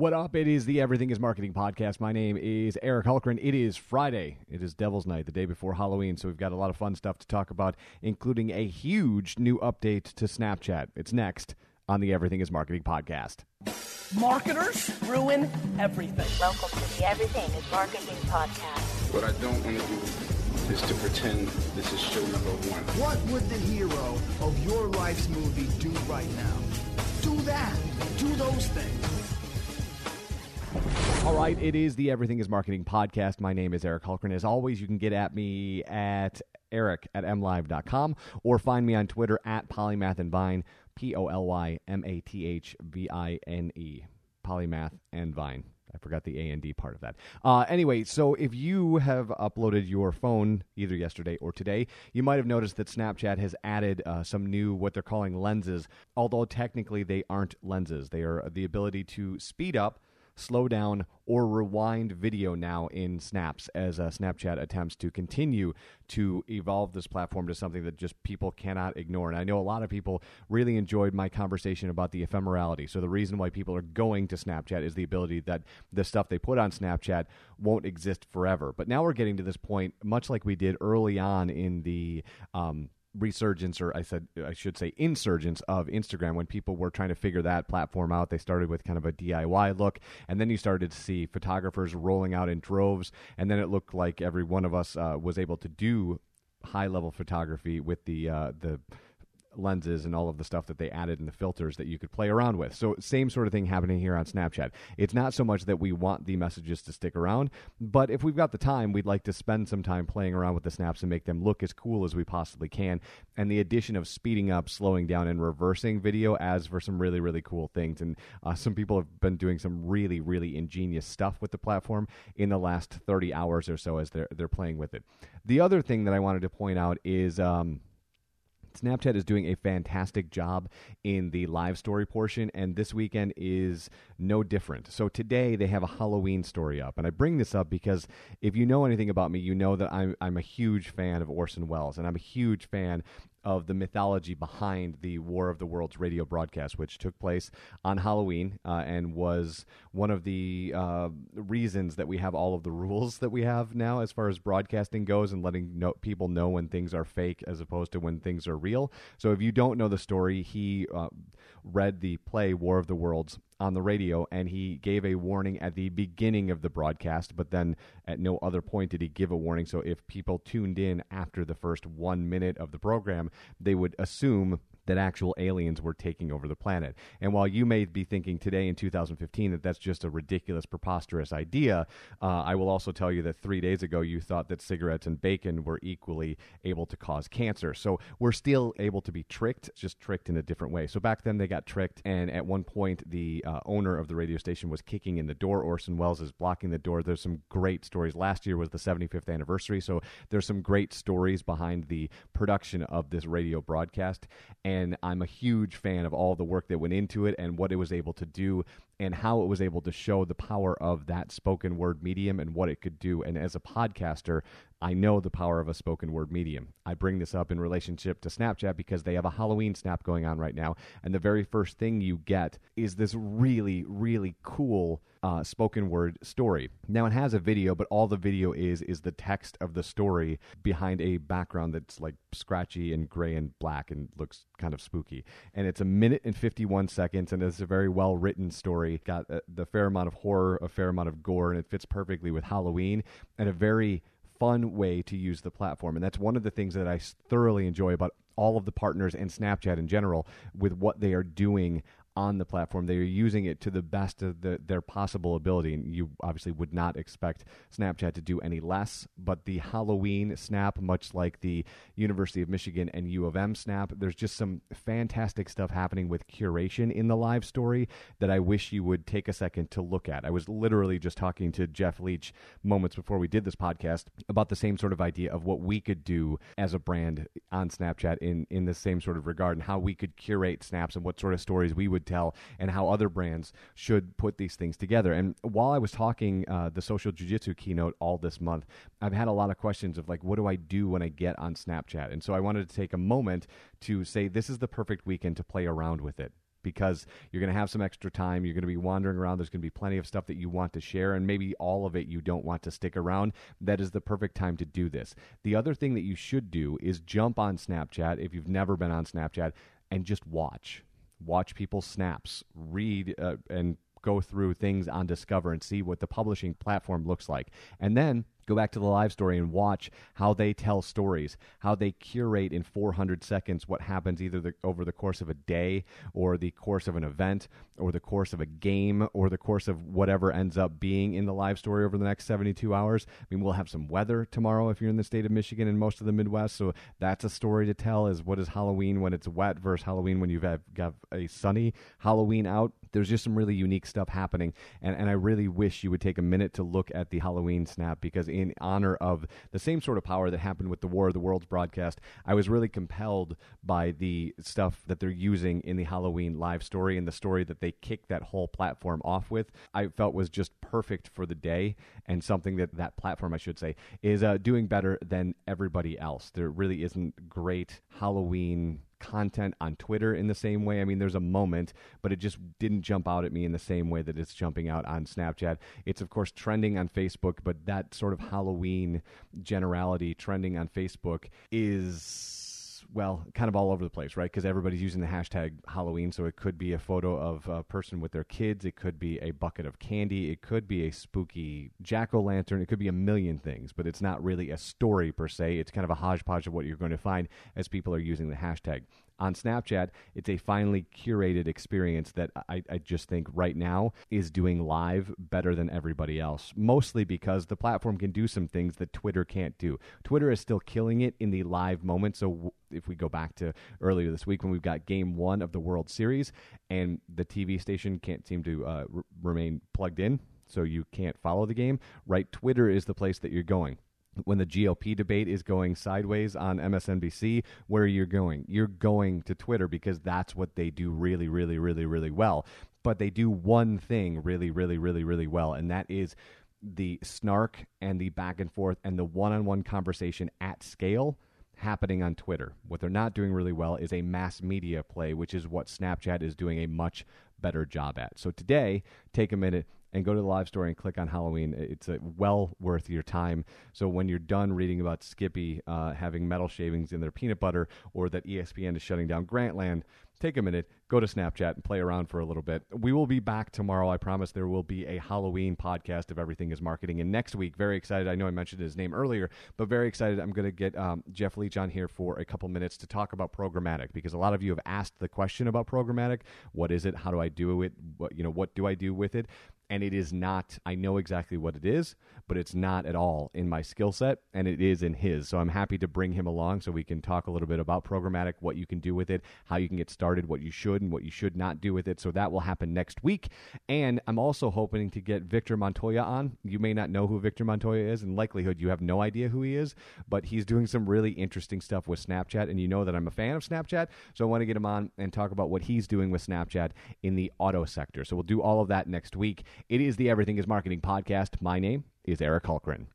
What up? It is the Everything is Marketing podcast. My name is Eric Hulkran. It is Friday. It is Devil's Night, the day before Halloween. So we've got a lot of fun stuff to talk about, including a huge new update to Snapchat. It's next on the Everything is Marketing podcast. Marketers ruin everything. Welcome to the Everything is Marketing podcast. What I don't want to do is to pretend this is show number one. What would the hero of your life's movie do right now? Do that. Do those things. All right, it is the Everything is Marketing podcast. My name is Eric Hulkran. As always, you can get at me at eric at mlive.com or find me on Twitter at Polymath and Vine, P O L Y M A T H V I N E. Polymath and Vine. I forgot the A and D part of that. Uh, anyway, so if you have uploaded your phone either yesterday or today, you might have noticed that Snapchat has added uh, some new what they're calling lenses. Although technically they aren't lenses, they are the ability to speed up slow down, or rewind video now in snaps as uh, Snapchat attempts to continue to evolve this platform to something that just people cannot ignore. And I know a lot of people really enjoyed my conversation about the ephemerality. So the reason why people are going to Snapchat is the ability that the stuff they put on Snapchat won't exist forever. But now we're getting to this point, much like we did early on in the um, resurgence or I said I should say insurgence of Instagram when people were trying to figure that platform out. They started with kind of a DIY look and then you started to see photographers rolling out in droves and then it looked like every one of us uh, was able to do high level photography with the uh, the lenses and all of the stuff that they added in the filters that you could play around with. So same sort of thing happening here on Snapchat. It's not so much that we want the messages to stick around, but if we've got the time, we'd like to spend some time playing around with the snaps and make them look as cool as we possibly can. And the addition of speeding up, slowing down, and reversing video adds for some really really cool things. And uh, some people have been doing some really really ingenious stuff with the platform in the last 30 hours or so as they're they're playing with it. The other thing that I wanted to point out is. Um, Snapchat is doing a fantastic job in the live story portion, and this weekend is no different. So today they have a Halloween story up, and I bring this up because if you know anything about me, you know that I'm I'm a huge fan of Orson Welles, and I'm a huge fan of the mythology behind the War of the Worlds radio broadcast, which took place on Halloween uh, and was one of the uh, reasons that we have all of the rules that we have now as far as broadcasting goes and letting know, people know when things are fake as opposed to when things are real. So if you don't know the story, he uh, read the play War of the Worlds on the radio and he gave a warning at the beginning of the broadcast, but then at no other point did he give a warning. So if people tuned in after the first one minute of the program, they would assume that actual aliens were taking over the planet. And while you may be thinking today in 2015 that that's just a ridiculous, preposterous idea, uh, I will also tell you that three days ago you thought that cigarettes and bacon were equally able to cause cancer. So we're still able to be tricked, just tricked in a different way. So back then they got tricked, and at one point the uh, owner of the radio station was kicking in the door. Orson Welles is blocking the door. There's some great stories. Last year was the 75th anniversary, so there's some great stories behind the production of this radio broadcast. And and I'm a huge fan of all the work that went into it and what it was able to do and how it was able to show the power of that spoken word medium and what it could do. And as a podcaster, I know the power of a spoken word medium. I bring this up in relationship to Snapchat because they have a Halloween snap going on right now. And the very first thing you get is this really, really cool uh, spoken word story. Now it has a video, but all the video is is the text of the story behind a background that's like scratchy and gray and black and looks kind of spooky. And it's a minute and 51 seconds, and it's a very well written story. Got uh, the fair amount of horror, a fair amount of gore, and it fits perfectly with Halloween and a very fun way to use the platform. And that's one of the things that I thoroughly enjoy about all of the partners and Snapchat in general with what they are doing on the platform. They are using it to the best of the, their possible ability. And you obviously would not expect Snapchat to do any less. But the Halloween snap, much like the University of Michigan and U of M snap, there's just some fantastic stuff happening with curation in the live story that I wish you would take a second to look at. I was literally just talking to Jeff Leach moments before we did this podcast about the same sort of idea of what we could do as a brand on Snapchat in, in the same sort of regard and how we could curate snaps and what sort of stories we would would tell and how other brands should put these things together. And while I was talking uh, the social jujitsu keynote all this month, I've had a lot of questions of like, what do I do when I get on Snapchat? And so I wanted to take a moment to say this is the perfect weekend to play around with it because you're going to have some extra time. You're going to be wandering around. There's going to be plenty of stuff that you want to share, and maybe all of it you don't want to stick around. That is the perfect time to do this. The other thing that you should do is jump on Snapchat if you've never been on Snapchat and just watch. Watch people's snaps, read, uh, and go through things on Discover and see what the publishing platform looks like. And then go back to the live story and watch how they tell stories, how they curate in 400 seconds what happens either the, over the course of a day or the course of an event or the course of a game or the course of whatever ends up being in the live story over the next 72 hours. I mean, we'll have some weather tomorrow if you're in the state of Michigan and most of the Midwest, so that's a story to tell is what is Halloween when it's wet versus Halloween when you've got a sunny Halloween out. There's just some really unique stuff happening, and, and I really wish you would take a minute to look at the Halloween snap because in honor of the same sort of power that happened with the War of the Worlds broadcast, I was really compelled by the stuff that they're using in the Halloween live story and the story that they kicked that whole platform off with. I felt was just perfect for the day and something that that platform, I should say, is uh, doing better than everybody else. There really isn't great Halloween content on Twitter in the same way. I mean, there's a moment, but it just didn't jump out at me in the same way that it's jumping out on Snapchat. It's, of course, trending on Facebook, but that sort of Halloween generality trending on Facebook is well, kind of all over the place, right? Because everybody's using the hashtag Halloween. So it could be a photo of a person with their kids. It could be a bucket of candy. It could be a spooky jack o' lantern. It could be a million things, but it's not really a story per se. It's kind of a hodgepodge of what you're going to find as people are using the hashtag on Snapchat, it's a finely curated experience that I, I, just think right now is doing live better than everybody else. Mostly because the platform can do some things that Twitter can't do. Twitter is still killing it in the live moment. So if we go back to earlier this week when we've got game one of the World Series and the TV station can't seem to uh, r- remain plugged in, so you can't follow the game, right? Twitter is the place that you're going when the GOP debate is going sideways on MSNBC, where are you're going. You're going to Twitter because that's what they do really, really, really, really well. But they do one thing really, really, really, really well, and that is the snark and the back and forth and the one on one conversation at scale happening on Twitter. What they're not doing really well is a mass media play, which is what Snapchat is doing a much better job at. So today, take a minute and go to the live story and click on Halloween. It's well worth your time. So when you're done reading about Skippy uh, having metal shavings in their peanut butter or that ESPN is shutting down Grantland, take a minute, go to Snapchat and play around for a little bit. We will be back tomorrow. I promise there will be a Halloween podcast of Everything is Marketing. And next week, very excited. I know I mentioned his name earlier, but very excited. I'm going to get um, Jeff Leach on here for a couple minutes to talk about programmatic because a lot of you have asked the question about programmatic. What is it? How do I do it? What, you know, what do I do with it? And it is not i know exactly what it is but it's not at all in my skill set and it is in his. So i'm happy to bring him along so we can talk a little bit about programmatic what you can do with it how you can get started what you should and what you should not do with it. So that will happen next week. And i'm also hoping to get victor montoya on. You may not know who victor montoya is in likelihood you have no idea who he is but he's doing some really interesting stuff with snapchat and you know that i'm a fan of snapchat so i want to get him on and talk about what he's doing with snapchat in the auto sector. So we'll do all of that next week it is the Everything is Marketing podcast. My name is Eric Hulkran.